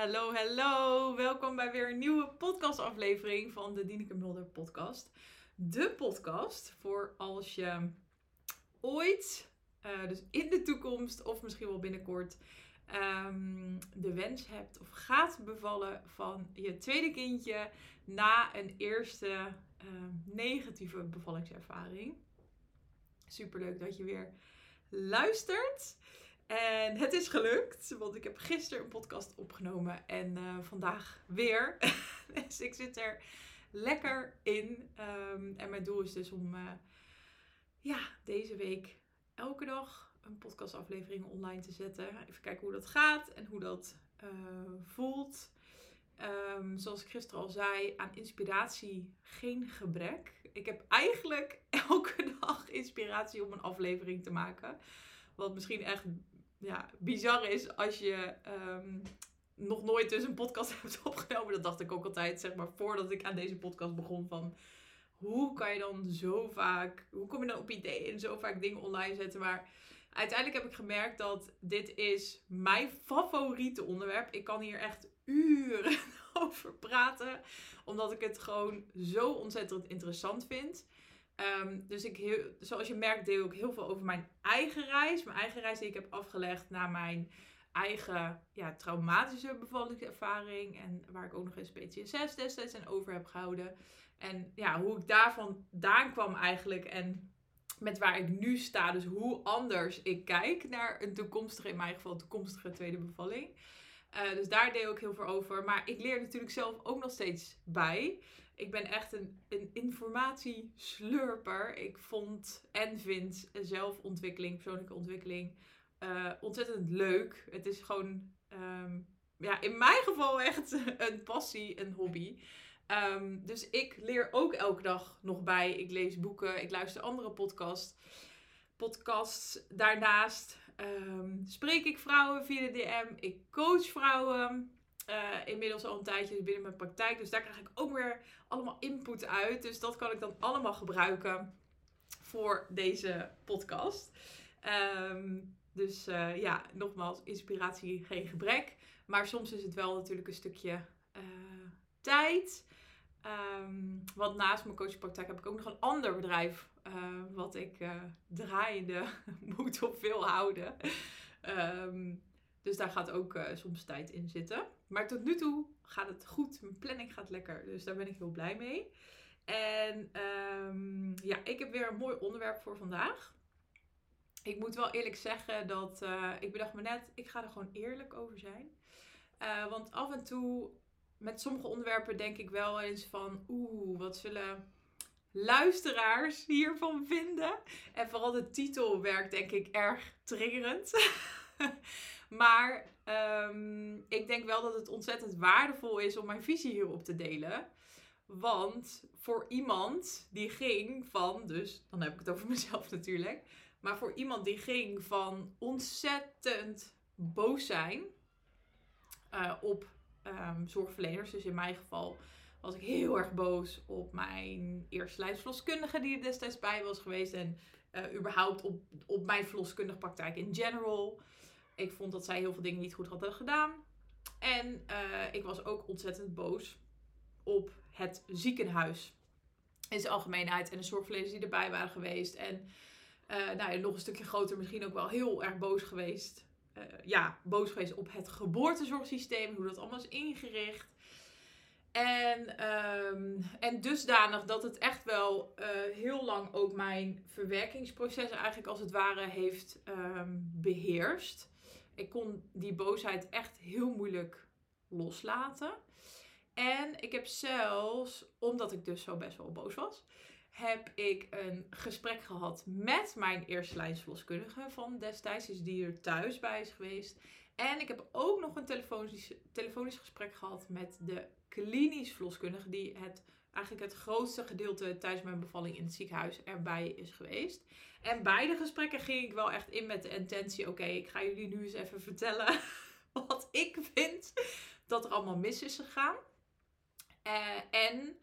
Hallo, hallo. Welkom bij weer een nieuwe podcastaflevering van de Dineke Mulder podcast. De podcast voor als je ooit, uh, dus in de toekomst of misschien wel binnenkort, um, de wens hebt of gaat bevallen van je tweede kindje na een eerste uh, negatieve bevallingservaring. Superleuk dat je weer luistert. En het is gelukt, want ik heb gisteren een podcast opgenomen en uh, vandaag weer. dus ik zit er lekker in. Um, en mijn doel is dus om uh, ja, deze week elke dag een podcastaflevering online te zetten. Even kijken hoe dat gaat en hoe dat uh, voelt. Um, zoals ik gisteren al zei, aan inspiratie geen gebrek. Ik heb eigenlijk elke dag inspiratie om een aflevering te maken. Wat misschien echt ja, bizar is als je um, nog nooit dus een podcast hebt opgenomen. Dat dacht ik ook altijd, zeg maar, voordat ik aan deze podcast begon. Van hoe kan je dan zo vaak, hoe kom je dan op ideeën en zo vaak dingen online zetten. Maar uiteindelijk heb ik gemerkt dat dit is mijn favoriete onderwerp. Ik kan hier echt uren over praten. Omdat ik het gewoon zo ontzettend interessant vind. Um, dus ik, heel, zoals je merkt, deel ik heel veel over mijn eigen reis. Mijn eigen reis die ik heb afgelegd naar mijn eigen ja, traumatische bevallingservaring. En waar ik ook nog eens PTSS destijds aan over heb gehouden. En ja, hoe ik daarvan vandaan kwam eigenlijk. En met waar ik nu sta. Dus hoe anders ik kijk naar een toekomstige, in mijn geval toekomstige tweede bevalling. Uh, dus daar deel ik heel veel over. Maar ik leer natuurlijk zelf ook nog steeds bij ik ben echt een, een informatieslurper. Ik vond en vind zelfontwikkeling, persoonlijke ontwikkeling uh, ontzettend leuk. Het is gewoon, um, ja, in mijn geval echt een passie, een hobby. Um, dus ik leer ook elke dag nog bij. Ik lees boeken, ik luister andere podcasts. podcasts. Daarnaast um, spreek ik vrouwen via de DM. Ik coach vrouwen. Uh, inmiddels al een tijdje binnen mijn praktijk. Dus daar krijg ik ook weer allemaal input uit. Dus dat kan ik dan allemaal gebruiken voor deze podcast. Um, dus uh, ja, nogmaals, inspiratie geen gebrek. Maar soms is het wel natuurlijk een stukje uh, tijd. Um, want naast mijn coachpraktijk heb ik ook nog een ander bedrijf. wat ik draaiende moet op wil houden. Um, dus daar gaat ook uh, soms tijd in zitten. Maar tot nu toe gaat het goed. Mijn planning gaat lekker. Dus daar ben ik heel blij mee. En um, ja, ik heb weer een mooi onderwerp voor vandaag. Ik moet wel eerlijk zeggen dat uh, ik bedacht me net, ik ga er gewoon eerlijk over zijn. Uh, want af en toe met sommige onderwerpen denk ik wel eens van, oeh, wat zullen luisteraars hiervan vinden? En vooral de titel werkt denk ik erg triggerend. Maar um, ik denk wel dat het ontzettend waardevol is om mijn visie hierop te delen. Want voor iemand die ging van, dus dan heb ik het over mezelf natuurlijk. Maar voor iemand die ging van ontzettend boos zijn uh, op um, zorgverleners. Dus in mijn geval was ik heel erg boos op mijn eerste lijfsverloskundige die er destijds bij was geweest. En uh, überhaupt op, op mijn verloskundige praktijk in general. Ik vond dat zij heel veel dingen niet goed hadden gedaan. En uh, ik was ook ontzettend boos op het ziekenhuis. In zijn algemeenheid. En de zorgverleners die erbij waren geweest. En uh, nou ja, nog een stukje groter misschien ook wel heel erg boos geweest. Uh, ja, boos geweest op het geboortezorgsysteem. Hoe dat allemaal is ingericht. En, um, en dusdanig dat het echt wel heel lang ook mijn verwerkingsproces eigenlijk als het ware heeft um, beheerst ik kon die boosheid echt heel moeilijk loslaten. En ik heb zelfs, omdat ik dus zo best wel boos was, heb ik een gesprek gehad met mijn eerste lijnsverloskundige van destijds, die er thuis bij is geweest. En ik heb ook nog een telefonisch, telefonisch gesprek gehad met de klinisch verloskundige, die het eigenlijk het grootste gedeelte tijdens mijn bevalling in het ziekenhuis erbij is geweest. En beide gesprekken ging ik wel echt in met de intentie: oké, ik ga jullie nu eens even vertellen wat ik vind dat er allemaal mis is gegaan. Uh, en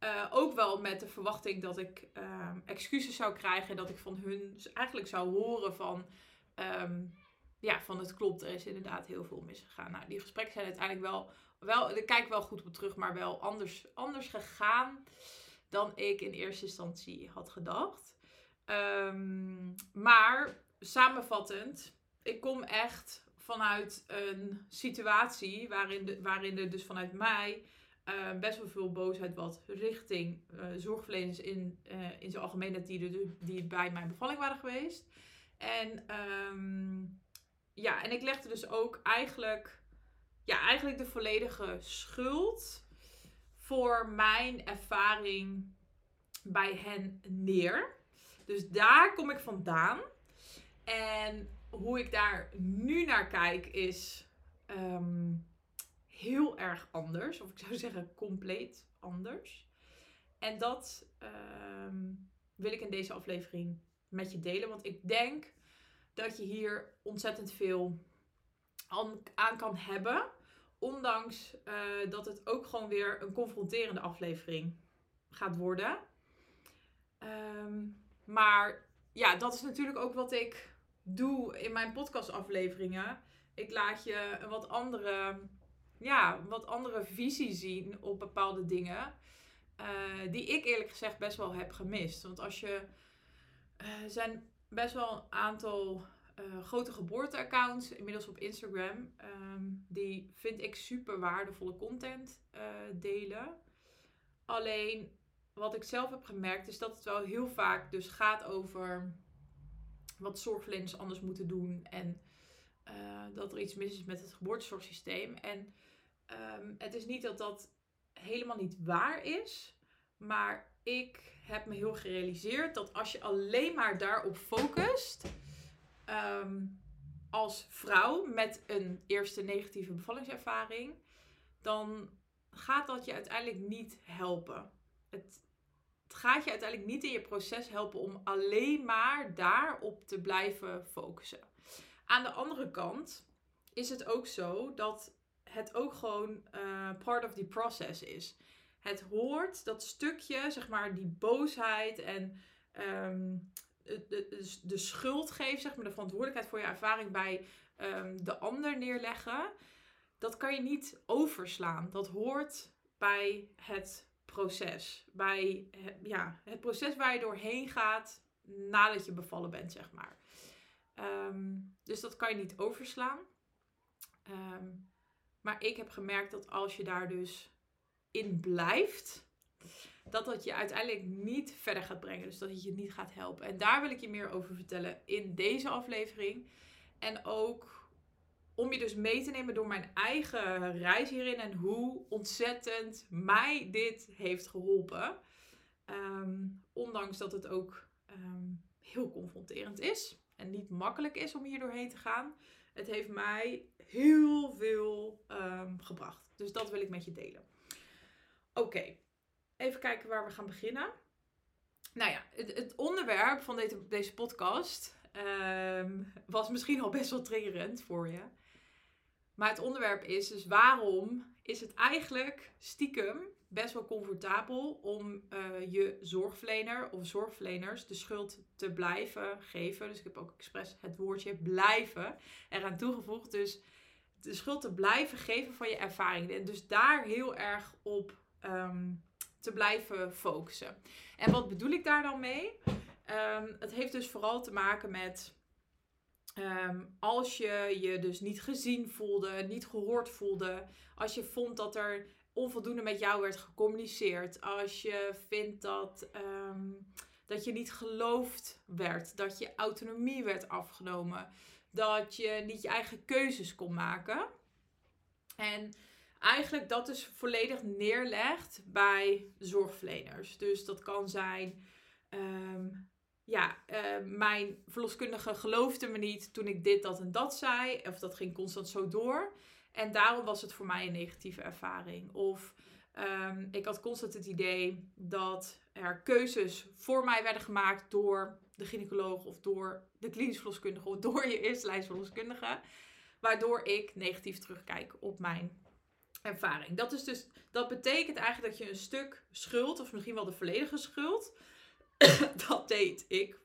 uh, ook wel met de verwachting dat ik uh, excuses zou krijgen. Dat ik van hun eigenlijk zou horen van... Um, ja, van het klopt, er is inderdaad heel veel misgegaan. Nou, die gesprekken zijn uiteindelijk wel, wel daar kijk ik wel goed op terug, maar wel anders, anders gegaan dan ik in eerste instantie had gedacht. Ehm, maar samenvattend, ik kom echt vanuit een situatie waarin, de, waarin er dus vanuit mij uh, best wel veel boosheid wat richting uh, zorgverleners in, uh, in zijn algemeenheid die, die bij mijn bevalling waren geweest. En um, ja, en ik legde dus ook eigenlijk, ja, eigenlijk de volledige schuld voor mijn ervaring bij hen neer. Dus daar kom ik vandaan. En hoe ik daar nu naar kijk is um, heel erg anders. Of ik zou zeggen compleet anders. En dat um, wil ik in deze aflevering met je delen. Want ik denk dat je hier ontzettend veel aan, kan hebben. Ondanks uh, dat het ook gewoon weer een confronterende aflevering gaat worden. Um, maar ja, dat is natuurlijk ook wat ik doe in mijn podcastafleveringen. Ik laat je een wat andere, ja, wat andere visie zien op bepaalde dingen. Uh, die ik eerlijk gezegd best wel heb gemist. Want als je. Uh, zijn best wel een aantal uh, grote geboorteaccounts inmiddels op Instagram. Um, die vind ik super waardevolle content delen. Alleen wat ik zelf heb gemerkt is dat het wel heel vaak dus gaat over wat zorgverleners anders moeten doen. En uh, dat er iets mis is met het geboortezorgsysteem. En um, het is niet dat dat helemaal niet waar is. Maar ik heb me heel gerealiseerd dat als je alleen maar daarop focust. Um, als vrouw met een eerste negatieve bevallingservaring. Dan gaat dat je uiteindelijk niet helpen. Het, het gaat je uiteindelijk niet in je proces helpen om alleen maar daarop te blijven focussen. Aan de andere kant is het ook zo dat het ook gewoon uh, part of the process is. Het hoort dat stukje, zeg maar, die boosheid en um, de, de, schuld geven, zeg maar, de verantwoordelijkheid voor je ervaring bij um, de ander neerleggen. Dat kan je niet overslaan. Dat hoort bij het proces. Bij ja, het proces waar je doorheen gaat nadat je bevallen bent, zeg maar. Um, dus dat kan je niet overslaan. Um, maar ik heb gemerkt dat als je daar dus in blijft, dat dat je uiteindelijk niet verder gaat brengen. Dus dat het je niet gaat helpen. En daar wil ik je meer over vertellen in deze aflevering. En ook om je dus mee te nemen door mijn eigen reis hierin en hoe ontzettend mij dit heeft geholpen. Um, ondanks dat het ook um, heel confronterend is en niet makkelijk is om hier doorheen te gaan. Het heeft mij heel veel um, gebracht. Dus dat wil ik met je delen. Oké, even kijken waar we gaan beginnen. Nou ja, het, het onderwerp van deze, deze podcast was misschien al best wel triggerend voor je. Maar het onderwerp is dus waarom is het eigenlijk stiekem best wel comfortabel om uh, je zorgverlener of zorgverleners de schuld te blijven geven. Dus ik heb ook expres het woordje blijven eraan toegevoegd. Dus de schuld te blijven geven van je ervaringen. En dus daar heel erg op um, te blijven focussen. En wat bedoel ik daar dan mee? Um, het heeft dus vooral te maken met Um, als je je dus niet gezien voelde, niet gehoord voelde, als je vond dat er onvoldoende met jou werd gecommuniceerd, als je vindt dat, um, dat je niet geloofd werd, dat je autonomie werd afgenomen, dat je niet je eigen keuzes kon maken. En eigenlijk dat dus volledig neerlegt bij zorgverleners. Dus dat kan zijn um, ja, uh, mijn verloskundige geloofde me niet toen ik dit, dat en dat zei. Of dat ging constant zo door. En daarom was het voor mij een negatieve ervaring. Of um, ik had constant het idee dat er keuzes voor mij werden gemaakt door de gynaecoloog of door de klinisch verloskundige of door je eerste lijstverloskundige. Waardoor ik negatief terugkijk op mijn ervaring. Dat, is dus, dat betekent eigenlijk dat je een stuk schuld, of misschien wel de volledige schuld, dat deed ik,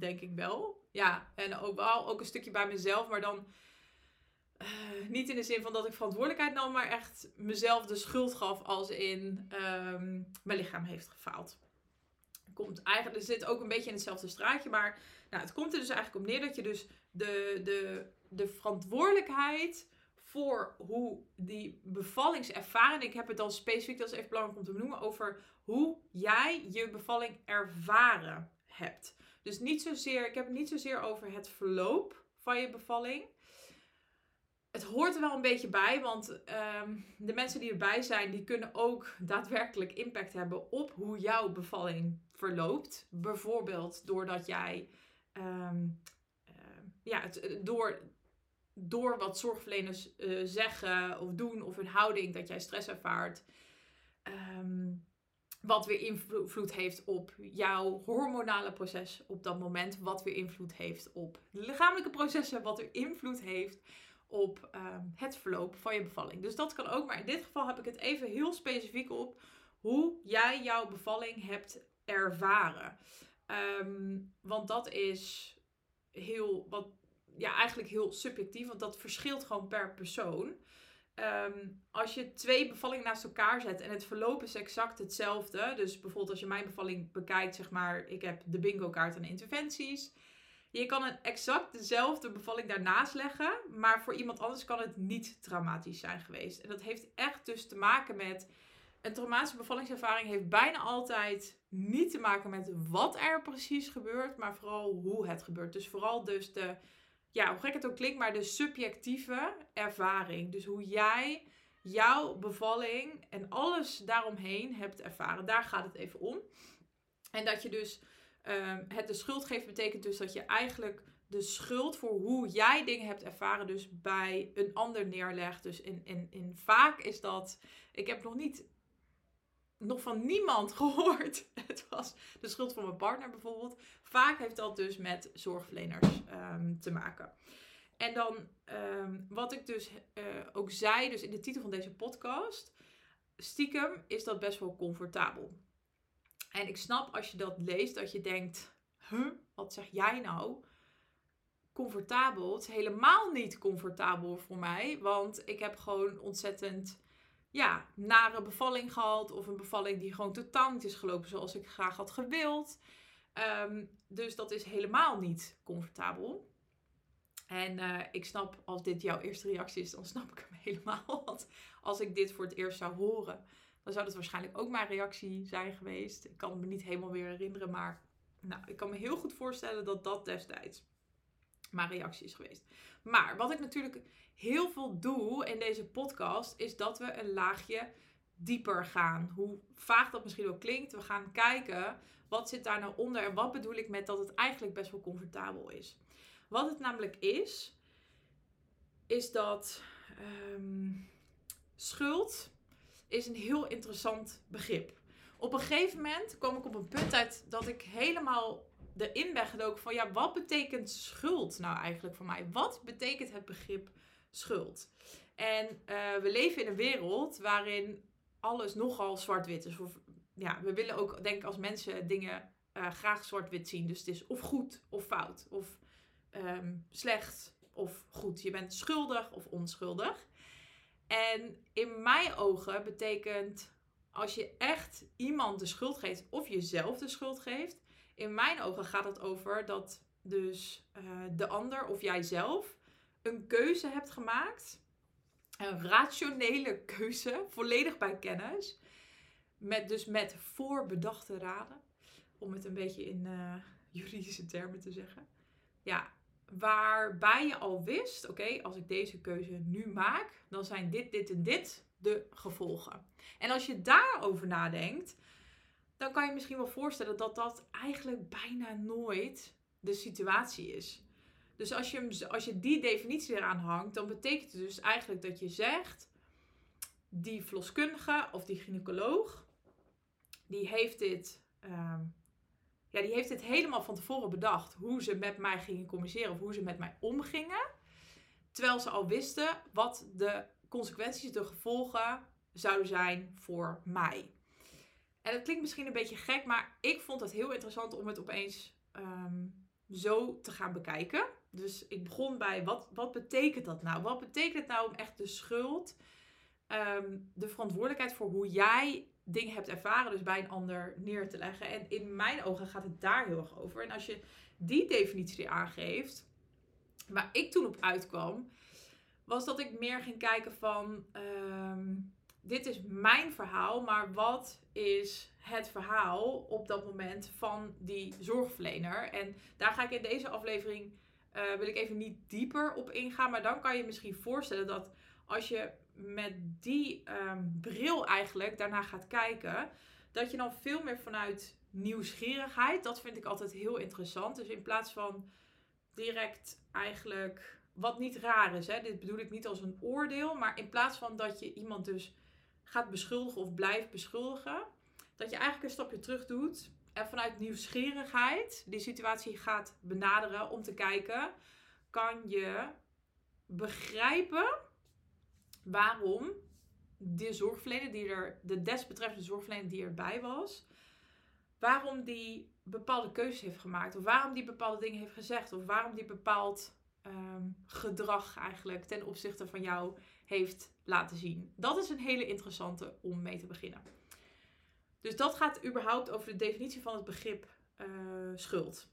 denk ik wel. Ja, en ook wel ook een stukje bij mezelf, maar dan eh, niet in de zin van dat ik verantwoordelijkheid nam, maar echt mezelf de schuld gaf als in ehm, mijn lichaam heeft gefaald. Komt eigenlijk, er zit ook een beetje in hetzelfde straatje, maar nou, het komt er dus eigenlijk op neer dat je dus de, de, de verantwoordelijkheid voor hoe die bevallingservaring, ik heb het dan specifiek, dat is even belangrijk om te benoemen, over hoe jij je bevalling ervaren hebt. Dus niet zozeer, ik heb het niet zozeer over het verloop van je bevalling. Het hoort er wel een beetje bij, want ehm, de mensen die erbij zijn, die kunnen ook daadwerkelijk impact hebben op hoe jouw bevalling verloopt. Bijvoorbeeld doordat jij, ehm, ehm, ja, het, door, door wat zorgverleners uh, zeggen of doen of hun houding, dat jij stress ervaart. Wat weer invloed heeft op jouw hormonale proces op dat moment. Wat weer invloed heeft op lichamelijke processen. Wat weer invloed heeft op ehm, het verloop van je bevalling. Dus dat kan ook. Maar in dit geval heb ik het even heel specifiek op hoe jij jouw bevalling hebt ervaren. Ehm, want dat is heel, wat, ja, eigenlijk heel subjectief. Want dat verschilt gewoon per persoon. Ehm, als je twee bevallingen naast elkaar zet en het verloop is exact hetzelfde. Dus bijvoorbeeld als je mijn bevalling bekijkt, zeg maar, ik heb de bingo kaart en interventies. Je kan een exact dezelfde bevalling daarnaast leggen, maar voor iemand anders kan het niet traumatisch zijn geweest. En dat heeft echt dus te maken met. Een traumatische bevallingservaring heeft bijna altijd niet te maken met wat er precies gebeurt, maar vooral hoe het gebeurt. Dus vooral dus de ja, hoe gek het ook klinkt, maar de subjectieve ervaring. Dus hoe jij jouw bevalling en alles daaromheen hebt ervaren. Daar gaat het even om. En dat je dus ehm, het de schuld geeft, betekent dus dat je eigenlijk de schuld voor hoe jij dingen hebt ervaren, dus bij een ander neerlegt. Dus in, in, in vaak is dat. Ik heb nog niet nog van niemand gehoord. Het was de schuld van mijn partner bijvoorbeeld. Vaak heeft dat dus met zorgverleners ehm, te maken. En dan ehm, wat ik dus uh, ook zei, dus in de titel van deze podcast. Stiekem is dat best wel comfortabel. En ik snap als je dat leest dat je denkt, huh, wat zeg jij nou? Comfortabel. Het is helemaal niet comfortabel voor mij. Want ik heb gewoon ontzettend ja, nare bevalling gehad. Of een bevalling die gewoon totaal niet is gelopen zoals ik graag had gewild. Ehm, dus dat is helemaal niet comfortabel. En uh, ik snap, als dit jouw eerste reactie is, dan snap ik hem helemaal. Want als ik dit voor het eerst zou horen, dan zou dat waarschijnlijk ook mijn reactie zijn geweest. Ik kan me niet helemaal weer herinneren, maar nou, ik kan me heel goed voorstellen dat dat destijds mijn reactie is geweest. Maar wat ik natuurlijk heel veel doe in deze podcast, is dat we een laagje dieper gaan. Hoe vaag dat misschien ook klinkt, we gaan kijken wat zit daar nou onder en wat bedoel ik met dat het eigenlijk best wel comfortabel is. Wat het namelijk is, is dat um, schuld is een heel interessant begrip. Op een gegeven moment kwam ik op een punt uit dat ik helemaal erin ben gedoken van ja, wat betekent schuld nou eigenlijk voor mij? Wat betekent het begrip schuld? En uh, we leven in een wereld waarin alles nogal zwart-wit is. Of, ja, we willen ook, denk ik, als mensen dingen uh, graag zwart-wit zien. Dus het is of goed of fout. Of um, slecht of goed. Je bent schuldig of onschuldig. En in mijn ogen betekent als je echt iemand de schuld geeft of jezelf de schuld geeft, in mijn ogen gaat het over dat dus uh, de ander of jijzelf een keuze hebt gemaakt. Een rationele keuze, volledig bij kennis. Met, dus met voorbedachte raden. Om het een beetje in uh, juridische termen te zeggen. Ja, waarbij je al wist, oké, als ik deze keuze nu maak, dan zijn dit, dit en dit de gevolgen. En als je daarover nadenkt, dan kan je misschien wel voorstellen dat dat eigenlijk bijna nooit de situatie is. Dus als je, als je die definitie eraan hangt, dan betekent het dus eigenlijk dat je zegt: die verloskundige of die gynaecoloog, die heeft dit, ehm, ja, die heeft dit helemaal van tevoren bedacht. Hoe ze met mij gingen communiceren of hoe ze met mij omgingen. Terwijl ze al wisten wat de consequenties, de gevolgen zouden zijn voor mij. En dat klinkt misschien een beetje gek, maar ik vond het heel interessant om het opeens um, zo te gaan bekijken. Dus ik begon bij wat, wat betekent dat nou? Wat betekent het nou om echt de schuld, ehm, de verantwoordelijkheid voor hoe jij dingen hebt ervaren, dus bij een ander neer te leggen. En in mijn ogen gaat het daar heel erg over. En als je die definitie aangeeft, waar ik toen op uitkwam, was dat ik meer ging kijken van, ehm, dit is mijn verhaal, maar wat is het verhaal op dat moment van die zorgverlener? En daar ga ik in deze aflevering, uh, wil ik even niet dieper op ingaan, maar dan kan je misschien voorstellen dat als je met die ehm, bril eigenlijk daarna gaat kijken, dat je dan veel meer vanuit nieuwsgierigheid, dat vind ik altijd heel interessant. Dus in plaats van direct eigenlijk, wat niet raar is, hè, dit bedoel ik niet als een oordeel, maar in plaats van dat je iemand dus gaat beschuldigen of blijft beschuldigen, dat je eigenlijk een stapje terug doet en vanuit nieuwsgierigheid die situatie gaat benaderen om te kijken, kan je begrijpen waarom de zorgverlener die er, de desbetreffende zorgverlener die erbij was, waarom die bepaalde keuzes heeft gemaakt. Of waarom die bepaalde dingen heeft gezegd. Of waarom die bepaald ehm, gedrag eigenlijk ten opzichte van jou heeft laten zien. Dat is een hele interessante om mee te beginnen. Dus dat gaat überhaupt over de definitie van het begrip uh, schuld.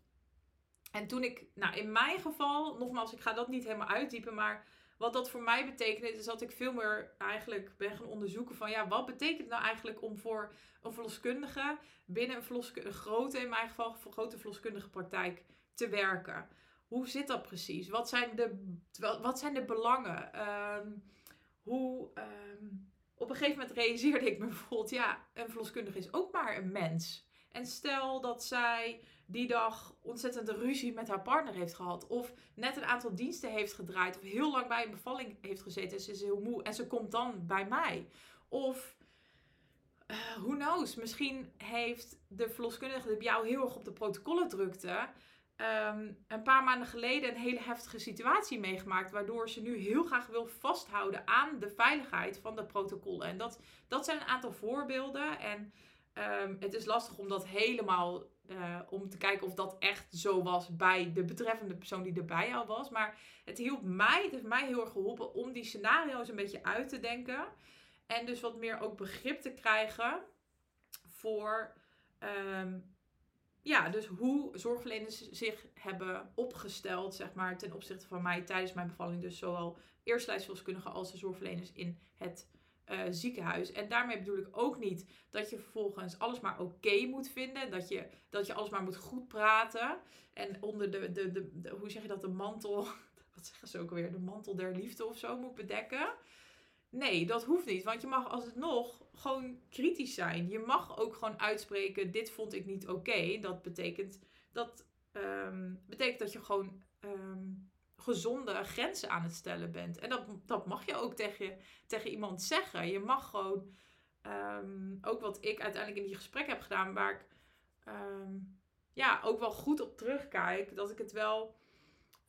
En toen ik, nou in mijn geval, nogmaals, ik ga dat niet helemaal uitdiepen, maar wat dat voor mij betekende, is dat ik veel meer eigenlijk ben gaan onderzoeken van ja, wat betekent het nou eigenlijk om voor een verloskundige binnen een, een grote, in mijn geval, een grote verloskundige praktijk te werken. Hoe zit dat precies? Wat zijn de, wat zijn de belangen? Ehm, hoe, ehm, op een gegeven moment realiseerde ik me bijvoorbeeld, ja, een verloskundige is ook maar een mens. En stel dat zij die dag ontzettende ruzie met haar partner heeft gehad. Of net een aantal diensten heeft gedraaid. Of heel lang bij een bevalling heeft gezeten. En ze is heel moe. En ze komt dan bij mij. Of uh, who knows, misschien heeft de verloskundige die bij jou heel erg op de protocollen drukte. Um, een paar maanden geleden een hele heftige situatie meegemaakt. Waardoor ze nu heel graag wil vasthouden aan de veiligheid van de protocollen. En dat, dat zijn een aantal voorbeelden. En um, het is lastig om dat helemaal. Uh, om te kijken of dat echt zo was bij de betreffende persoon die er bij jou was. Maar het hielp mij, het heeft mij heel erg geholpen om die scenario's een beetje uit te denken. En dus wat meer ook begrip te krijgen voor um, ja, dus hoe zorgverleners zich hebben opgesteld, zeg maar, ten opzichte van mij tijdens mijn bevalling. Dus zowel eerstlijstverloskundigen als de zorgverleners in het uh, ziekenhuis. En daarmee bedoel ik ook niet dat je vervolgens alles maar oké moet vinden. Dat je, dat je alles maar moet goed praten. En onder de, de, de, de, hoe zeg je dat, de mantel, wat zeggen ze ook alweer, de mantel der liefde of zo moet bedekken. Nee, dat hoeft niet. Want je mag als het nog gewoon kritisch zijn. Je mag ook gewoon uitspreken: dit vond ik niet oké. Dat betekent dat, um, betekent dat je gewoon um, gezonde grenzen aan het stellen bent. En dat, dat mag je ook tegen, tegen iemand zeggen. Je mag gewoon, um, ook wat ik uiteindelijk in die gesprekken heb gedaan, waar ik ja, ook wel goed op terugkijk, dat ik het wel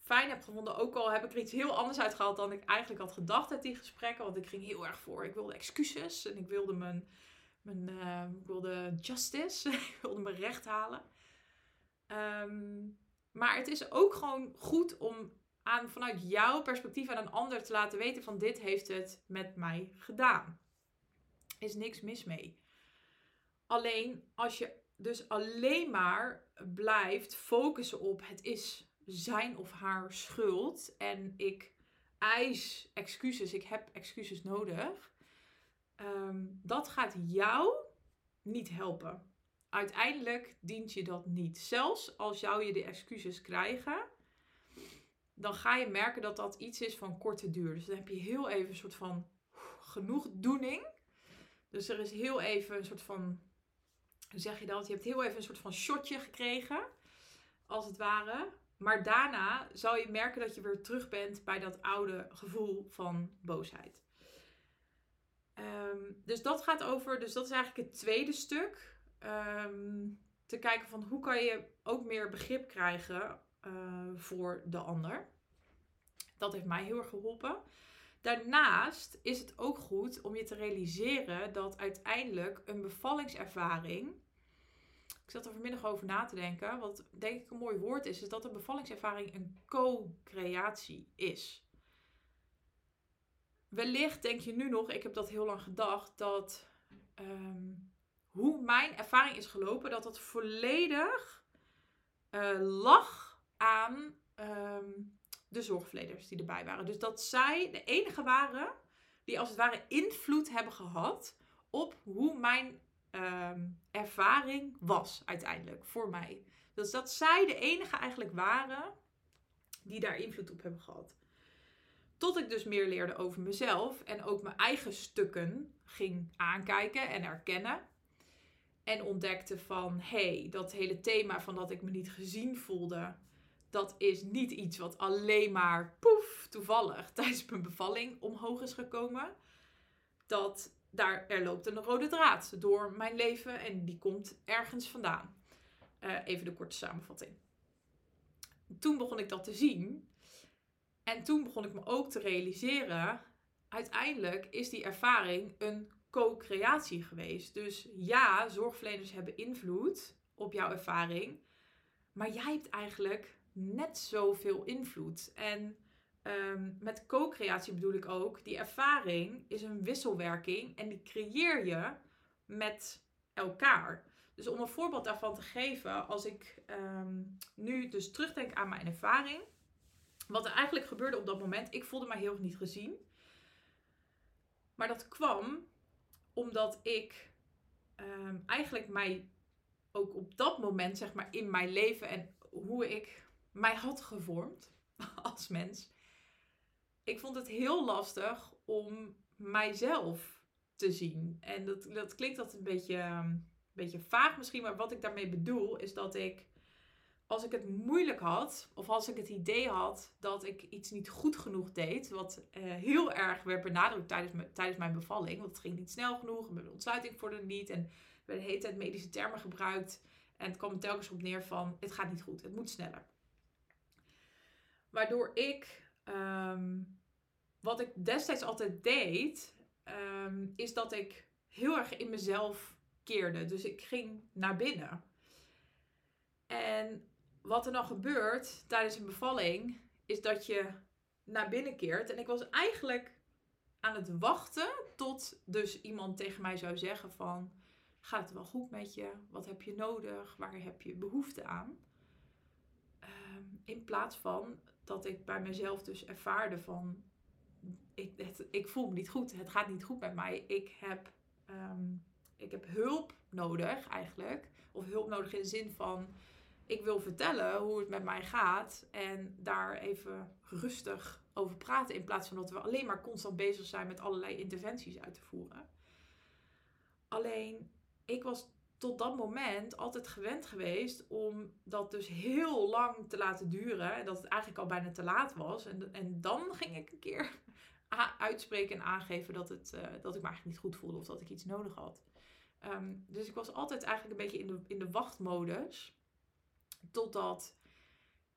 fijn heb gevonden. Ook al heb ik er iets heel anders uit gehaald dan ik eigenlijk had gedacht uit die gesprekken. Want ik ging heel erg voor. Ik wilde excuses en ik wilde mijn, mijn uh, ik wilde justice. ik wilde mijn recht halen. Um, maar het is ook gewoon goed om aan, vanuit jouw perspectief aan een ander te laten weten van dit heeft het met mij gedaan. Is niks mis mee. Alleen als je dus alleen maar blijft focussen op het is zijn of haar schuld en ik eis excuses, ik heb excuses nodig, ehm, dat gaat jou niet helpen. Uiteindelijk dient je dat niet. Zelfs als jou je de excuses krijgen, dan ga je merken dat dat iets is van korte duur. Dus dan heb je heel even een soort van genoegdoening. Dus er is heel even een soort van, hoe zeg je dat? Je hebt heel even een soort van shotje gekregen, als het ware. Maar daarna zal je merken dat je weer terug bent bij dat oude gevoel van boosheid. Um, dus dat gaat over, dus dat is eigenlijk het tweede stuk. Um, te kijken van hoe kan je ook meer begrip krijgen uh, voor de ander. Dat heeft mij heel erg geholpen. Daarnaast is het ook goed om je te realiseren dat uiteindelijk een bevallingservaring ik zat er vanmiddag over na te denken. Wat denk ik een mooi woord is, is dat een bevallingservaring een co-creatie is. Wellicht denk je nu nog, ik heb dat heel lang gedacht, dat ehm, hoe mijn ervaring is gelopen, dat dat volledig uh, lag aan ehm, de zorgverleners die erbij waren. Dus dat zij de enige waren die als het ware invloed hebben gehad op hoe mijn ehm, ervaring was uiteindelijk voor mij. Dus dat zij de enige eigenlijk waren die daar invloed op hebben gehad. Tot ik dus meer leerde over mezelf en ook mijn eigen stukken ging aankijken en erkennen. En ontdekte van, hé, hey, dat hele thema van dat ik me niet gezien voelde, dat is niet iets wat alleen maar poef, toevallig tijdens mijn bevalling omhoog is gekomen. Dat daar, er loopt een rode draad door mijn leven en die komt ergens vandaan. Uh, even de korte samenvatting. Toen begon ik dat te zien. En toen begon ik me ook te realiseren. Uiteindelijk is die ervaring een co-creatie geweest. Dus ja, zorgverleners hebben invloed op jouw ervaring. Maar jij hebt eigenlijk net zoveel invloed. En um, met co-creatie bedoel ik ook, die ervaring is een wisselwerking en die creëer je met elkaar. Dus om een voorbeeld daarvan te geven, als ik um, nu dus terugdenk aan mijn ervaring, wat er eigenlijk gebeurde op dat moment, ik voelde mij heel erg niet gezien. Maar dat kwam omdat ik um, eigenlijk mij ook op dat moment, zeg maar, in mijn leven en hoe ik mij had gevormd als mens. Ik vond het heel lastig om mijzelf te zien. En dat, dat klinkt altijd een beetje, een beetje vaag misschien, maar wat ik daarmee bedoel is dat ik, als ik het moeilijk had, of als ik het idee had dat ik iets niet goed genoeg deed, wat uh, heel erg werd benadrukt tijdens, tijdens mijn bevalling, want het ging niet snel genoeg, mijn ontsluiting vorderde niet en er werden de hele tijd medische termen gebruikt. En het kwam telkens op neer van, het gaat niet goed, het moet sneller. Waardoor ik, um, wat ik destijds altijd deed, um, is dat ik heel erg in mezelf keerde. Dus ik ging naar binnen. En wat er dan gebeurt tijdens een bevalling, is dat je naar binnen keert. En ik was eigenlijk aan het wachten tot dus iemand tegen mij zou zeggen van... Gaat het wel goed met je? Wat heb je nodig? Waar heb je behoefte aan? Um, in plaats van dat ik bij mezelf dus ervaarde van, ik, ik voel me niet goed, het gaat niet goed met mij. Ik heb, um, ik heb hulp nodig eigenlijk. Of hulp nodig in de zin van, ik wil vertellen hoe het met mij gaat. En daar even rustig over praten. In plaats van dat we alleen maar constant bezig zijn met allerlei interventies uit te voeren. Alleen, ik was tot dat moment altijd gewend geweest om dat dus heel lang te laten duren. En dat het eigenlijk al bijna te laat was. En, en dan ging ik een keer uitspreken en aangeven dat, het, uh, dat ik me eigenlijk niet goed voelde of dat ik iets nodig had. Um, dus ik was altijd eigenlijk een beetje in de, in de wachtmodus. Totdat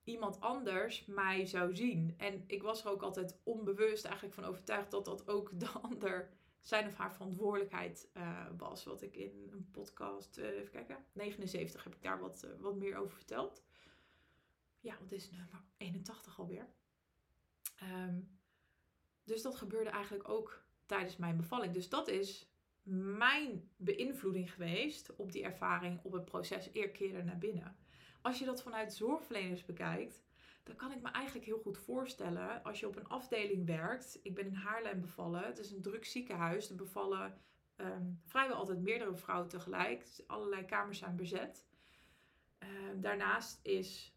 iemand anders mij zou zien. En ik was er ook altijd onbewust eigenlijk van overtuigd dat dat ook de ander zijn of haar verantwoordelijkheid uh, was. Wat ik in een podcast, uh, even kijken, 79 heb ik daar wat, wat meer over verteld. Ja, want is nummer 81 alweer. Um, dus dat gebeurde eigenlijk ook tijdens mijn bevalling. Dus dat is mijn beïnvloeding geweest op die ervaring, op het proces eerkeren naar binnen. Als je dat vanuit zorgverleners bekijkt, dan kan ik me eigenlijk heel goed voorstellen als je op een afdeling werkt. Ik ben in Haarlem bevallen. Het is een druk ziekenhuis. Er bevallen um, vrijwel altijd meerdere vrouwen tegelijk. Dus allerlei kamers zijn bezet. Um, daarnaast is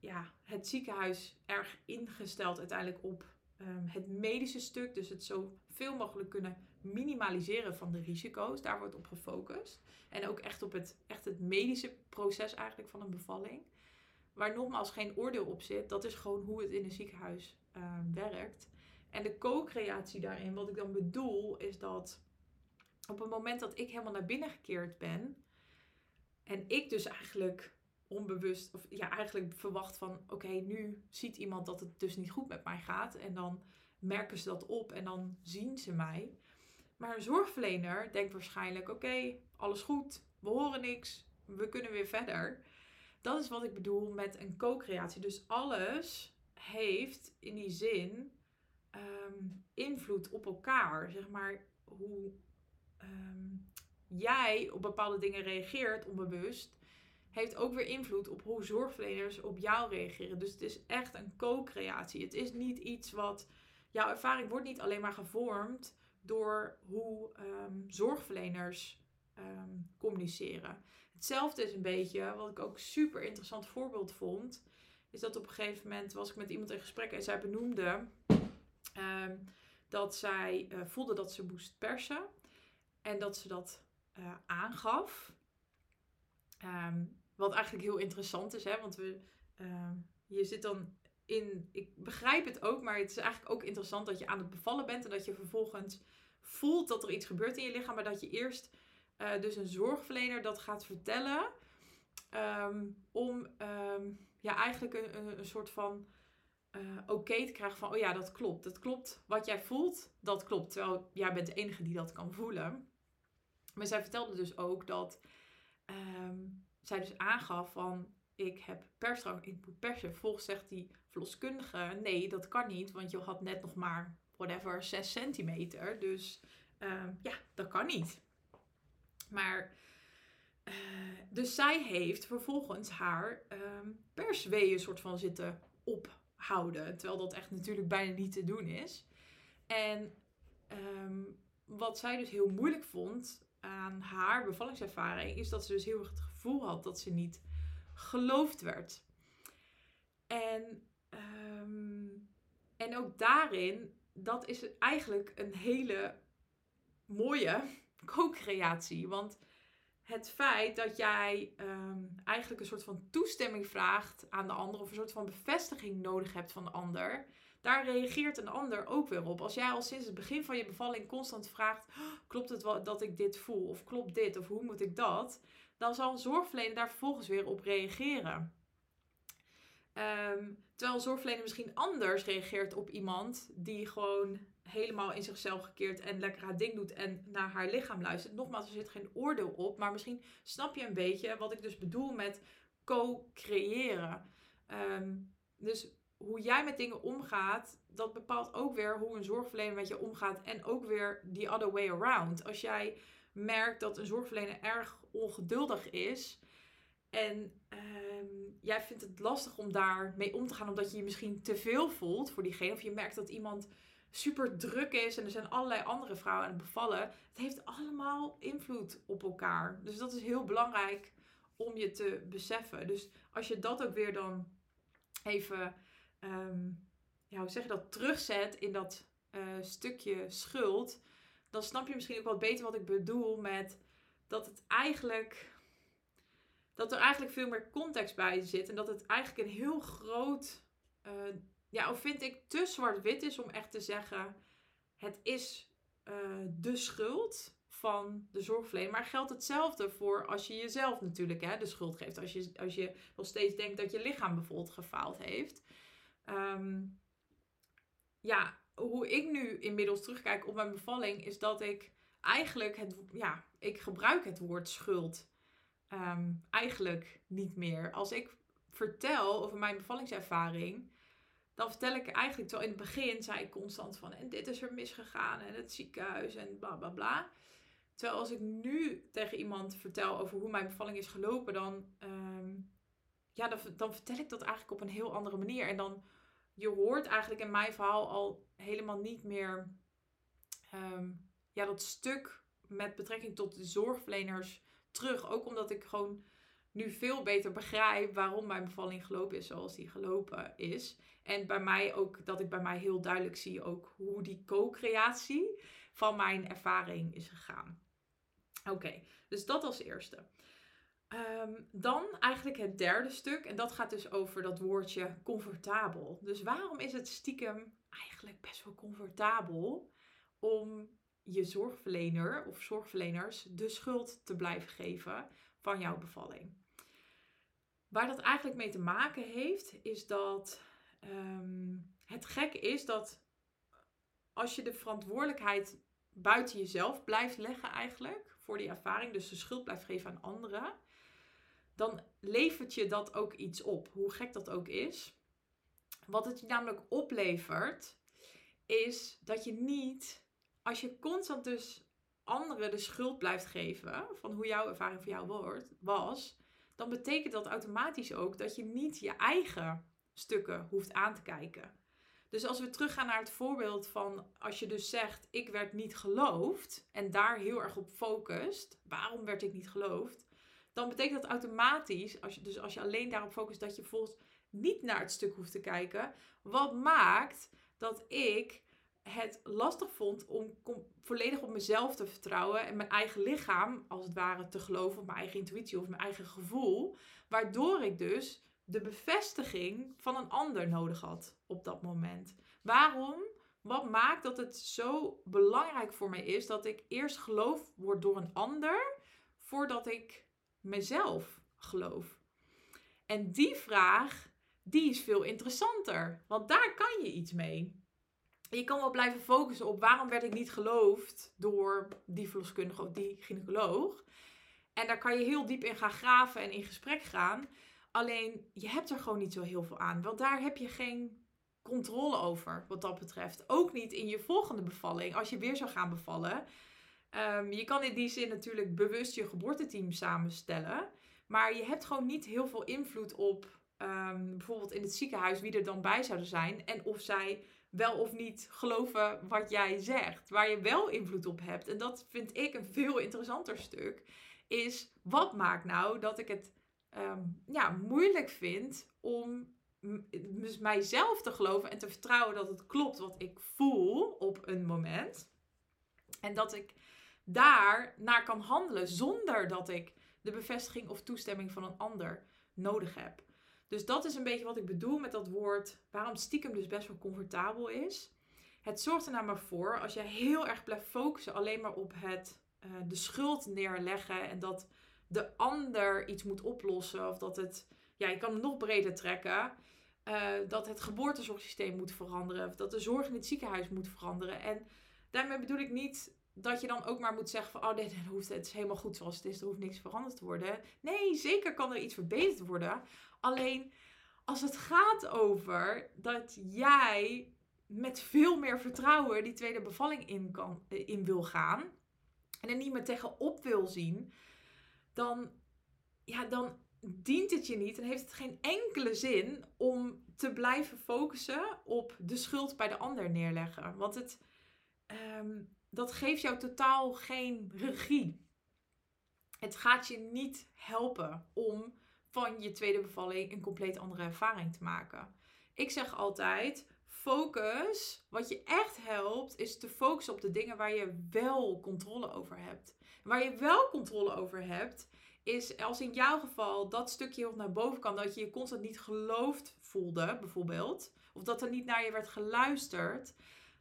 ja, het ziekenhuis erg ingesteld uiteindelijk op um, het medische stuk. Dus het zoveel mogelijk kunnen minimaliseren van de risico's. Daar wordt op gefocust. En ook echt op het, echt het medische proces eigenlijk van een bevalling waar nogmaals geen oordeel op zit. Dat is gewoon hoe het in een ziekenhuis uh, werkt. En de co-creatie daarin, wat ik dan bedoel, is dat op het moment dat ik helemaal naar binnen gekeerd ben. En ik dus eigenlijk onbewust, of ja, eigenlijk verwacht van: oké, nu ziet iemand dat het dus niet goed met mij gaat. En dan merken ze dat op en dan zien ze mij. Maar een zorgverlener denkt waarschijnlijk: oké, alles goed, we horen niks, we kunnen weer verder. Dat is wat ik bedoel met een co-creatie. Dus alles heeft in die zin ehm, invloed op elkaar. Zeg maar hoe ehm, jij op bepaalde dingen reageert onbewust, heeft ook weer invloed op hoe zorgverleners op jou reageren. Dus het is echt een co-creatie. Het is niet iets wat. Jouw ervaring wordt niet alleen maar gevormd door hoe ehm, zorgverleners ehm, communiceren. Hetzelfde is een beetje, wat ik ook super interessant voorbeeld vond, is dat op een gegeven moment was ik met iemand in gesprek en zij benoemde ehm, dat zij uh, voelde dat ze moest persen en dat ze dat uh, aangaf. Wat eigenlijk heel interessant is, hè, want we, je zit dan in, ik begrijp het ook, maar het is eigenlijk ook interessant dat je aan het bevallen bent en dat je vervolgens voelt dat er iets gebeurt in je lichaam, maar dat je eerst uh, dus een zorgverlener dat gaat vertellen ehm, om um, ja, eigenlijk een, een, soort van uh, oké te krijgen van, oh ja, dat klopt. Dat klopt. Wat jij voelt, dat klopt. Terwijl jij bent de enige die dat kan voelen. Maar zij vertelde dus ook dat zij dus aangaf van, ik heb persdrang, ik moet persen. Vervolgens zegt die verloskundige, nee, dat kan niet, want je had net nog maar, whatever, 6 centimeter. Dus uh, ja, dat kan niet. Maar, uh, dus zij heeft vervolgens haar um, persweeën soort van zitten ophouden. Terwijl dat echt natuurlijk bijna niet te doen is. En um, wat zij dus heel moeilijk vond aan haar bevallingservaring, is dat ze dus heel erg het gevoel had dat ze niet geloofd werd. En, um, en ook daarin, dat is eigenlijk een hele mooie co-creatie. Want het feit dat jij um, eigenlijk een soort van toestemming vraagt aan de ander, of een soort van bevestiging nodig hebt van de ander, daar reageert een ander ook weer op. Als jij al sinds het begin van je bevalling constant vraagt: oh, klopt het wel dat ik dit voel? Of klopt dit? Of hoe moet ik dat? Dan zal een zorgverlener daar vervolgens weer op reageren. Um, terwijl een zorgverlener misschien anders reageert op iemand die gewoon helemaal in zichzelf gekeerd en lekker haar ding doet en naar haar lichaam luistert. Nogmaals, er zit geen oordeel op, maar misschien snap je een beetje wat ik dus bedoel met co-creëren. Um, dus hoe jij met dingen omgaat, dat bepaalt ook weer hoe een zorgverlener met je omgaat en ook weer the other way around. Als jij merkt dat een zorgverlener erg ongeduldig is. En um, jij vindt het lastig om daar mee om te gaan, omdat je je misschien te veel voelt voor diegene. Of je merkt dat iemand super druk is en er zijn allerlei andere vrouwen aan het bevallen. Het heeft allemaal invloed op elkaar. Dus dat is heel belangrijk om je te beseffen. Dus als je dat ook weer dan even, um, ja, zeg dat, terugzet in dat uh, stukje schuld dan snap je misschien ook wat beter wat ik bedoel met dat het eigenlijk. Dat er eigenlijk veel meer context bij zit. En dat het eigenlijk een heel groot. Uh, ja, of vind ik te zwart-wit is om echt te zeggen. Het is uh, de schuld van de zorgverlener. Maar geldt hetzelfde voor als je jezelf natuurlijk hè, de schuld geeft. Als je, als je nog steeds denkt dat je lichaam bijvoorbeeld gefaald heeft. Um, ja, hoe ik nu inmiddels terugkijk op mijn bevalling, is dat ik eigenlijk het, ja, ik gebruik het woord schuld um, eigenlijk niet meer. Als ik vertel over mijn bevallingservaring, dan vertel ik eigenlijk, terwijl in het begin zei ik constant van, en dit is er misgegaan, en het ziekenhuis, en bla bla bla. Terwijl als ik nu tegen iemand vertel over hoe mijn bevalling is gelopen, dan, um, ja, dan, dan vertel ik dat eigenlijk op een heel andere manier. En dan je hoort eigenlijk in mijn verhaal al helemaal niet meer ehm, ja, dat stuk met betrekking tot de zorgverleners terug. Ook omdat ik gewoon nu veel beter begrijp waarom mijn bevalling gelopen is zoals die gelopen is. En bij mij ook dat ik bij mij heel duidelijk zie ook hoe die co-creatie van mijn ervaring is gegaan. Oké, dus dat als eerste. Um, dan eigenlijk het derde stuk. En dat gaat dus over dat woordje comfortabel. Dus waarom is het stiekem eigenlijk best wel comfortabel om je zorgverlener of zorgverleners de schuld te blijven geven van jouw bevalling? Waar dat eigenlijk mee te maken heeft, is dat um, het gek is dat als je de verantwoordelijkheid buiten jezelf blijft leggen eigenlijk voor die ervaring, dus de schuld blijft geven aan anderen, dan levert je dat ook iets op. Hoe gek dat ook is. Wat het je namelijk oplevert, is dat je niet, als je constant dus anderen de schuld blijft geven van hoe jouw ervaring voor jou wordt, was, dan betekent dat automatisch ook dat je niet je eigen stukken hoeft aan te kijken. Dus als we teruggaan naar het voorbeeld van als je dus zegt ik werd niet geloofd en daar heel erg op focust, waarom werd ik niet geloofd? Dan betekent dat automatisch, als je, dus als je alleen daarop focust, dat je volgens niet naar het stuk hoeft te kijken. Wat maakt dat ik het lastig vond om volledig op mezelf te vertrouwen en mijn eigen lichaam, als het ware, te geloven, of mijn eigen intuïtie of mijn eigen gevoel. Waardoor ik dus de bevestiging van een ander nodig had op dat moment. Waarom? Wat maakt dat het zo belangrijk voor mij is dat ik eerst geloof word door een ander voordat ik mezelf geloof? En die vraag, die is veel interessanter, want daar kan je iets mee. Je kan wel blijven focussen op waarom werd ik niet geloofd door die verloskundige of die gynaecoloog. En daar kan je heel diep in gaan graven en in gesprek gaan. Alleen je hebt er gewoon niet zo heel veel aan. Want daar heb je geen controle over wat dat betreft. Ook niet in je volgende bevalling. Als je weer zou gaan bevallen. Um, je kan in die zin natuurlijk bewust je geboorteteam samenstellen. Maar je hebt gewoon niet heel veel invloed op um, bijvoorbeeld in het ziekenhuis wie er dan bij zouden zijn. En of zij wel of niet geloven wat jij zegt. Waar je wel invloed op hebt. En dat vind ik een veel interessanter stuk. Is wat maakt nou dat ik het Ehm, ja, moeilijk vind om dus mijzelf te geloven en te vertrouwen dat het klopt wat ik voel op een moment. En dat ik daar naar kan handelen zonder dat ik de bevestiging of toestemming van een ander nodig heb. Dus dat is een beetje wat ik bedoel met dat woord, waarom stiekem dus best wel comfortabel is. Het zorgt er namelijk voor, als je heel erg blijft focussen alleen maar op het, uh, de schuld neerleggen en dat de ander iets moet oplossen. Of dat het, ja, je kan het nog breder trekken. Uh, dat het geboortezorgsysteem moet veranderen. Of dat de zorg in het ziekenhuis moet veranderen. En daarmee bedoel ik niet dat je dan ook maar moet zeggen van... Oh, dit hoeft, het is helemaal goed zoals het is. Er hoeft niks veranderd te worden. Nee, zeker kan er iets verbeterd worden. Alleen als het gaat over dat jij met veel meer vertrouwen die tweede bevalling in, kan, in wil gaan... En er niet meer tegenop wil zien dan, ja, dan dient het je niet en heeft het geen enkele zin om te blijven focussen op de schuld bij de ander neerleggen. Want het, um, dat geeft jou totaal geen regie. Het gaat je niet helpen om van je tweede bevalling een compleet andere ervaring te maken. Ik zeg altijd: focus. Wat je echt helpt, is te focussen op de dingen waar je wel controle over hebt. Waar je wel controle over hebt, is als in jouw geval dat stukje heel naar boven kan, dat je je constant niet geloofd voelde, bijvoorbeeld, of dat er niet naar je werd geluisterd,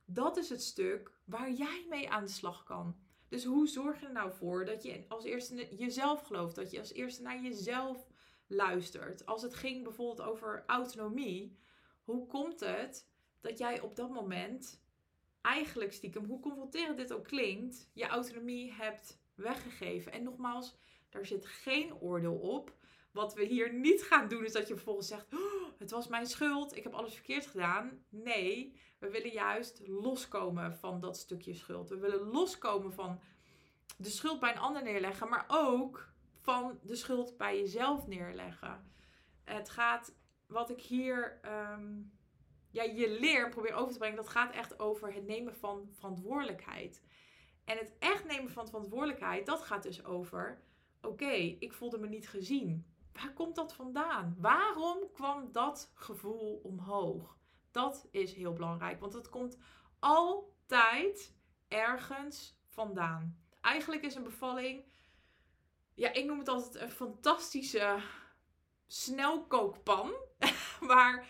dat is het stuk waar jij mee aan de slag kan. Dus hoe zorg je er nou voor dat je als eerste jezelf gelooft, dat je als eerste naar jezelf luistert? Als het ging bijvoorbeeld over autonomie, hoe komt het dat jij op dat moment eigenlijk stiekem, hoe confronterend dit ook klinkt, je autonomie hebt weggegeven. En nogmaals, daar zit geen oordeel op. Wat we hier niet gaan doen is dat je vervolgens zegt: oh, Het was mijn schuld, ik heb alles verkeerd gedaan. Nee, we willen juist loskomen van dat stukje schuld. We willen loskomen van de schuld bij een ander neerleggen, maar ook van de schuld bij jezelf neerleggen. Het gaat, wat ik hier ehm, ja, je leer probeer over te brengen, dat gaat echt over het nemen van verantwoordelijkheid. En het echt nemen van verantwoordelijkheid, dat gaat dus over: oké, ik voelde me niet gezien. Waar komt dat vandaan? Waarom kwam dat gevoel omhoog? Dat is heel belangrijk, want het komt altijd ergens vandaan. Eigenlijk is een bevalling, ja, ik noem het altijd een fantastische snelkookpan, waar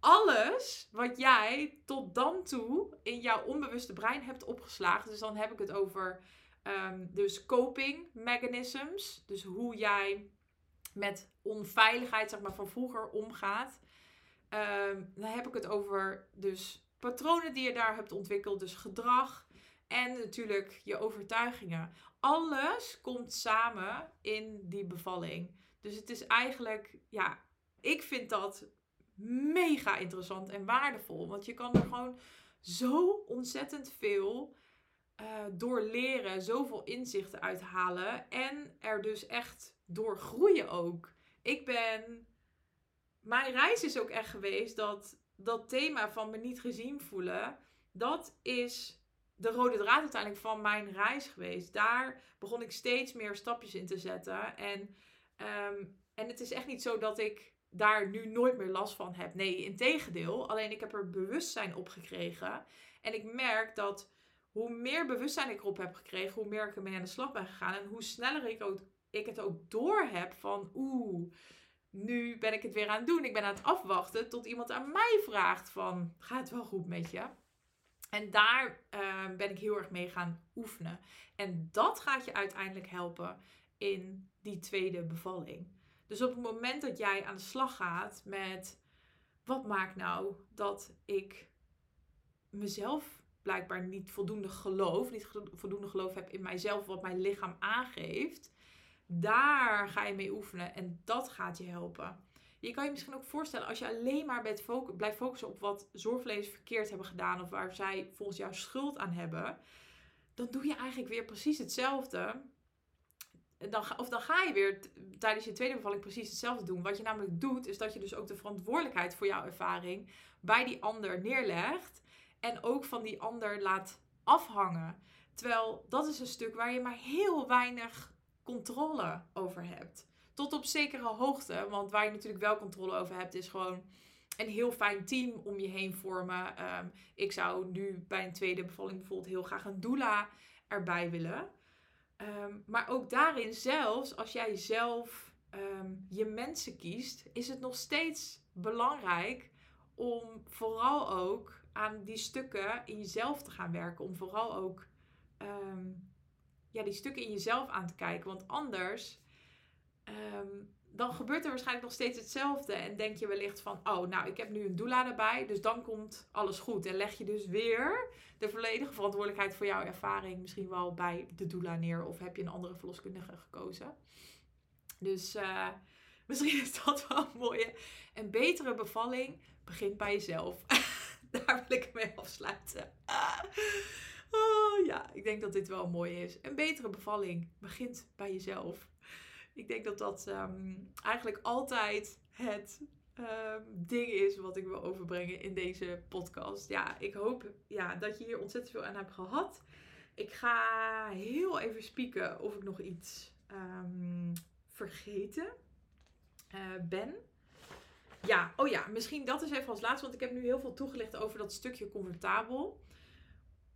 alles wat jij tot dan toe in jouw onbewuste brein hebt opgeslagen. Dus dan heb ik het over um, dus coping mechanisms. Dus hoe jij met onveiligheid zeg maar, van vroeger omgaat. Um, dan heb ik het over dus patronen die je daar hebt ontwikkeld. Dus gedrag en natuurlijk je overtuigingen. Alles komt samen in die bevalling. Dus het is eigenlijk, ja, ik vind dat mega interessant en waardevol. Want je kan er gewoon zo ontzettend veel uh, door leren, zoveel inzichten uithalen. En er dus echt door groeien ook. Ik ben. Mijn reis is ook echt geweest dat dat thema van me niet gezien voelen. Dat is de rode draad uiteindelijk van mijn reis geweest. Daar begon ik steeds meer stapjes in te zetten. En, ehm, en het is echt niet zo dat ik daar nu nooit meer last van heb. Nee, in tegendeel. Alleen ik heb er bewustzijn op gekregen. En ik merk dat hoe meer bewustzijn ik erop heb gekregen, hoe meer ik ermee aan de slag ben gegaan. En hoe sneller ik, ook, ik het ook door heb van oeh, nu ben ik het weer aan het doen. Ik ben aan het afwachten tot iemand aan mij vraagt van gaat het wel goed met je? En daar uh, ben ik heel erg mee gaan oefenen. En dat gaat je uiteindelijk helpen in die tweede bevalling. Dus op het moment dat jij aan de slag gaat met wat maakt nou dat ik mezelf blijkbaar niet voldoende geloof, niet voldoende geloof heb in mijzelf, wat mijn lichaam aangeeft, daar ga je mee oefenen en dat gaat je helpen. Je kan je misschien ook voorstellen als je alleen maar blijft focussen op wat zorgverleners verkeerd hebben gedaan of waar zij volgens jou schuld aan hebben, dan doe je eigenlijk weer precies hetzelfde. Dan, of dan ga je weer tijdens je tweede bevalling precies hetzelfde doen. Wat je namelijk doet, is dat je dus ook de verantwoordelijkheid voor jouw ervaring bij die ander neerlegt. En ook van die ander laat afhangen. Terwijl dat is een stuk waar je maar heel weinig controle over hebt. Tot op zekere hoogte. Want waar je natuurlijk wel controle over hebt, is gewoon een heel fijn team om je heen vormen. Ehm, ik zou nu bij een tweede bevalling bijvoorbeeld heel graag een doula erbij willen. Ehm, maar ook daarin zelfs, als jij zelf ehm, je mensen kiest, is het nog steeds belangrijk om vooral ook aan die stukken in jezelf te gaan werken. Om vooral ook ja, die stukken in jezelf aan te kijken. Want anders Ehm, dan gebeurt er waarschijnlijk nog steeds hetzelfde. En denk je wellicht van, oh, nou, ik heb nu een doula erbij, dus dan komt alles goed. En leg je dus weer de volledige verantwoordelijkheid voor jouw ervaring misschien wel bij de doula neer. Of heb je een andere verloskundige gekozen. Dus uh, misschien is dat wel een mooie. Een betere bevalling begint bij jezelf. Daar wil ik mee afsluiten. Oh ja, ik denk dat dit wel mooi is. Een betere bevalling begint bij jezelf. Ik denk dat dat ehm, eigenlijk altijd het um, ding is wat ik wil overbrengen in deze podcast. Ja, ik hoop ja, dat je hier ontzettend veel aan hebt gehad. Ik ga heel even spieken of ik nog iets um, vergeten uh, ben. Ja, oh ja, misschien dat is even als laatste, want ik heb nu heel veel toegelicht over dat stukje comfortabel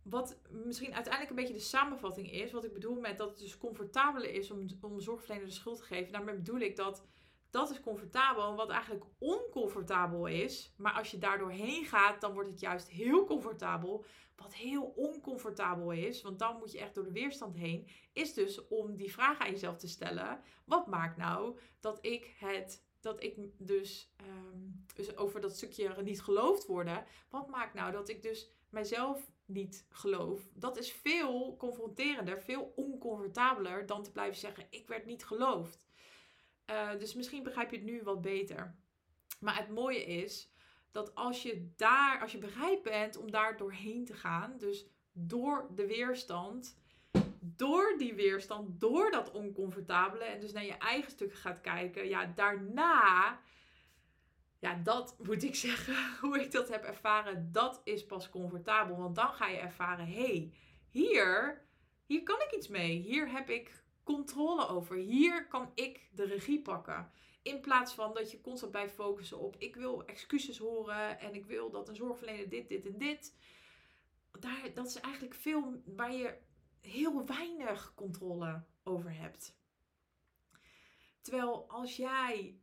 wat misschien uiteindelijk een beetje de samenvatting is, wat ik bedoel met dat het dus comfortabeler is om, om zorgverlener de schuld te geven. Daarmee bedoel ik dat dat is comfortabel, wat eigenlijk oncomfortabel is. Maar als je daardoor heen gaat, dan wordt het juist heel comfortabel. Wat heel oncomfortabel is, want dan moet je echt door de weerstand heen, is dus om die vraag aan jezelf te stellen: wat maakt nou dat ik het dat ik dus, um, dus over dat stukje niet geloofd worden, wat maakt nou dat ik dus mijzelf niet geloof. Dat is veel confronterender, veel oncomfortabeler dan te blijven zeggen: ik werd niet geloofd. Uh, dus misschien begrijp je het nu wat beter. Maar het mooie is dat als je daar, als je bereid bent om daar doorheen te gaan, dus door de weerstand, door die weerstand, door dat oncomfortabele en dus naar je eigen stukken gaat kijken, ja, daarna ja, dat moet ik zeggen, hoe ik dat heb ervaren, dat is pas comfortabel. Want dan ga je ervaren, hé, hey, hier, hier kan ik iets mee. Hier heb ik controle over. Hier kan ik de regie pakken. In plaats van dat je constant blijft focussen op, ik wil excuses horen en ik wil dat een zorgverlener dit, dit en dit. Daar, dat is eigenlijk veel waar je heel weinig controle over hebt. Terwijl als jij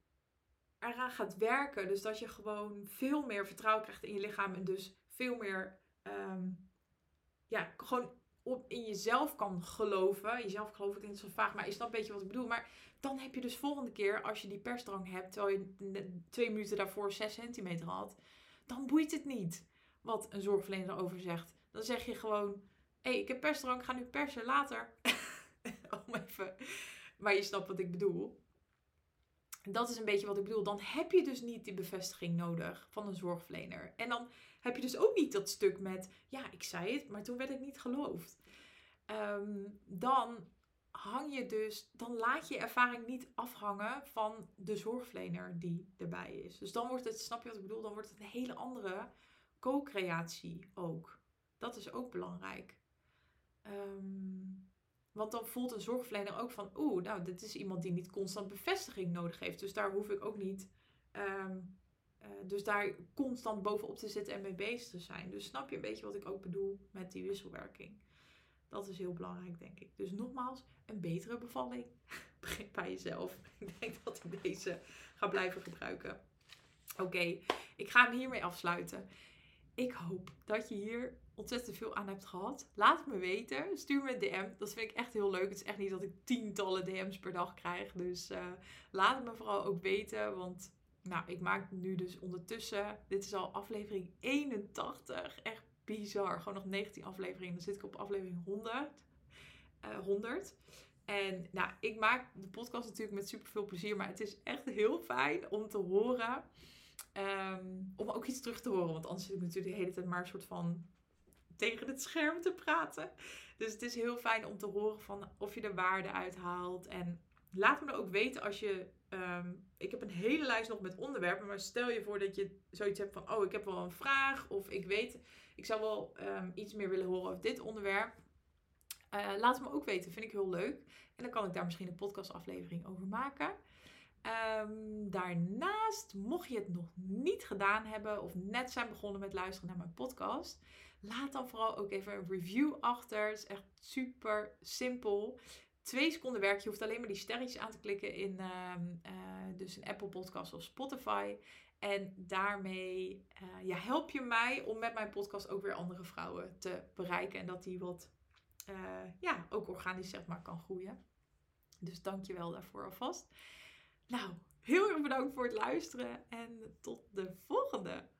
eraan gaat werken. Dus dat je gewoon veel meer vertrouwen krijgt in je lichaam. En dus veel meer, ehm, ja, gewoon op, in jezelf kan geloven. Jezelf geloof ik niet zo vaag, maar je snapt een beetje wat ik bedoel. Maar dan heb je dus volgende keer, als je die persdrang hebt, terwijl je twee minuten daarvoor 6 centimeter had, dan boeit het niet wat een zorgverlener over zegt. Dan zeg je gewoon, hé, hey, ik heb persdrang, ga nu persen later. Even, maar je snapt wat ik bedoel. Dat is een beetje wat ik bedoel. Dan heb je dus niet die bevestiging nodig van een zorgverlener. En dan heb je dus ook niet dat stuk met, ja, ik zei het, maar toen werd ik niet geloofd. Ehm, dan hang je dus, dan laat je ervaring niet afhangen van de zorgverlener die erbij is. Dus dan wordt het, snap je wat ik bedoel? Dan wordt het een hele andere co-creatie ook. Dat is ook belangrijk. Um, want dan voelt een zorgverlener ook van, oeh, nou, dit is iemand die niet constant bevestiging nodig heeft. Dus daar hoef ik ook niet, ehm, eh, dus daar constant bovenop te zitten en mee bezig te zijn. Dus snap je een beetje wat ik ook bedoel met die wisselwerking? Dat is heel belangrijk, denk ik. Dus nogmaals, een betere bevalling. Begin bij jezelf. Ik denk dat ik deze ga blijven gebruiken. Oké, ik ga hem hiermee afsluiten. Ik hoop dat je hier ontzettend veel aan hebt gehad. Laat het me weten. Stuur me een DM. Dat vind ik echt heel leuk. Het is echt niet dat ik tientallen DM's per dag krijg. Dus uh, laat het me vooral ook weten. Want nou, ik maak nu dus ondertussen. Dit is al aflevering 81. Echt bizar. Gewoon nog 19 afleveringen. Dan zit ik op aflevering 100. Uh, 100. En nou, ik maak de podcast natuurlijk met super veel plezier. Maar het is echt heel fijn om te horen. Um, om ook iets terug te horen. Want anders zit ik natuurlijk de hele tijd maar een soort van tegen het scherm te praten. Dus het is heel fijn om te horen van of je er waarde uit haalt. En laat me ook weten als je. Ehm, ik heb een hele lijst nog met onderwerpen. Maar stel je voor dat je zoiets hebt van: oh, ik heb wel een vraag. Of ik weet, ik zou wel um, iets meer willen horen over dit onderwerp. Uh, laat het me ook weten, vind ik heel leuk. En dan kan ik daar misschien een podcastaflevering over maken. Um, daarnaast, mocht je het nog niet gedaan hebben of net zijn begonnen met luisteren naar mijn podcast, laat dan vooral ook even een review achter. Het is echt super simpel. Twee seconden werk. Je hoeft alleen maar die sterretjes aan te klikken in uh, uh, dus een Apple Podcast of Spotify. En daarmee uh, ja, help je mij om met mijn podcast ook weer andere vrouwen te bereiken. En dat die wat, uh, ja, ook organisch zeg maar kan groeien. Dus dank je wel daarvoor alvast. Nou, heel erg bedankt voor het luisteren en tot de volgende.